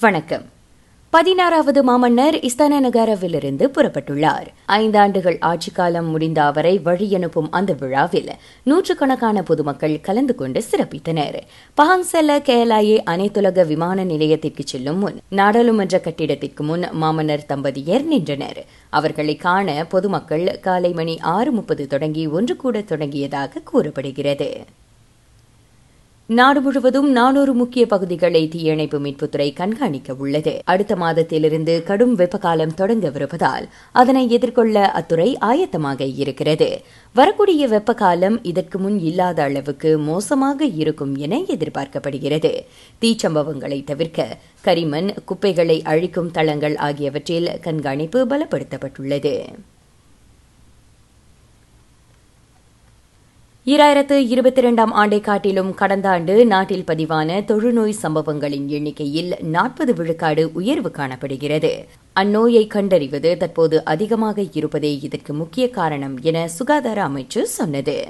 வணக்கம். பதினாறாவது மாமன்னர் இஸ்தான நகரவிலிருந்து புறப்பட்டுள்ளார். ஐந்தாண்டுகள் ஆட்சி காலம் முடிந்த அவரை வழியனுப்பும் அந்த விழாவில் நூற்றுக்கணக்கான பொதுமக்கள் கலந்து கொண்டு சிறப்பித்தனர். பஹாங் கேலாயே அனைத்துலக விமான நிலையத்திற்கு செல்லும் முன் நாடாளுமன்ற கட்டிடத்திற்கு முன் மாமன்னர் தம்பதியர் நின்றனர். அவர்களை காண பொதுமக்கள் காலை மணி ஆறு முப்பது தொடங்கி ஒன்று கூட தொடங்கியதாக கூறப்படுகிறது. நாடு முழுவதும் நானூறு முக்கிய பகுதிகளை தீயணைப்பு மீட்புத்துறை கண்காணிக்க உள்ளது. அடுத்த மாதத்திலிருந்து கடும் வெப்பகாலம் தொடங்கவிருப்பதால் அதனை எதிர்கொள்ள அத்துறை ஆயத்தமாக இருக்கிறது. வரக்கூடிய வெப்பகாலம் இதற்கு முன் இல்லாத அளவுக்கு மோசமாக இருக்கும் என எதிர்பார்க்கப்படுகிறது. தீச்சம்பவங்களை தவிர்க்க கரிமண் குப்பைகளை அழிக்கும் தளங்கள் ஆகியவற்றில் கண்காணிப்பு பலப்படுத்தப்பட்டுள்ளது. ஈராயிரத்து இருபத்தி இரண்டாம் ஆண்டை காட்டிலும் கடந்த ஆண்டு நாட்டில் பதிவான தொழுநோய் சம்பவங்களின் எண்ணிக்கையில் நாற்பது விழுக்காடு உயர்வு காணப்படுகிறது. அந்நோயை கண்டறிவது தற்போது அதிகமாக இருப்பதே இதற்கு முக்கிய காரணம் என சுகாதார அமைச்சு சொன்னது.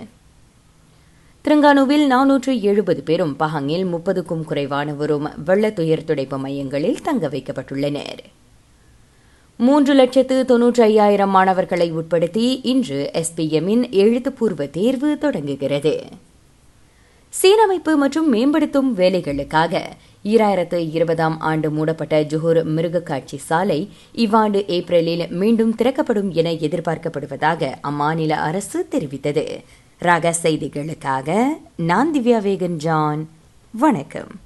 திருங்கானுவில் நானூற்று எழுபது பேரும் பஹங்கில் முப்பதுக்கும் குறைவானவரும் வெள்ள துயர் துடைப்பு மையங்களில் தங்க வைக்கப்பட்டுள்ளனர். மூன்று லட்சத்து தொன்னூற்றி ஐயாயிரம் மாணவர்களை உட்படுத்தி இன்று எஸ்பிஎம்மின் எழுத்துப்பூர்வ தேர்வு தொடங்குகிறது. சீரமைப்பு மற்றும் மேம்படுத்தும் வேலைகளுக்காக ஈராயிரத்து இருபதாம் ஆண்டு மூடப்பட்ட ஜோஹர் மிருகக்காட்சி சாலை இவ்வாண்டு ஏப்ரலில் மீண்டும் திறக்கப்படும் என எதிர்பார்க்கப்படுவதாக அம்மாநில அரசு தெரிவித்தது. ராக செய்திகளுக்காக நான் திவ்யா வேகன் ஜான் வணக்கம்.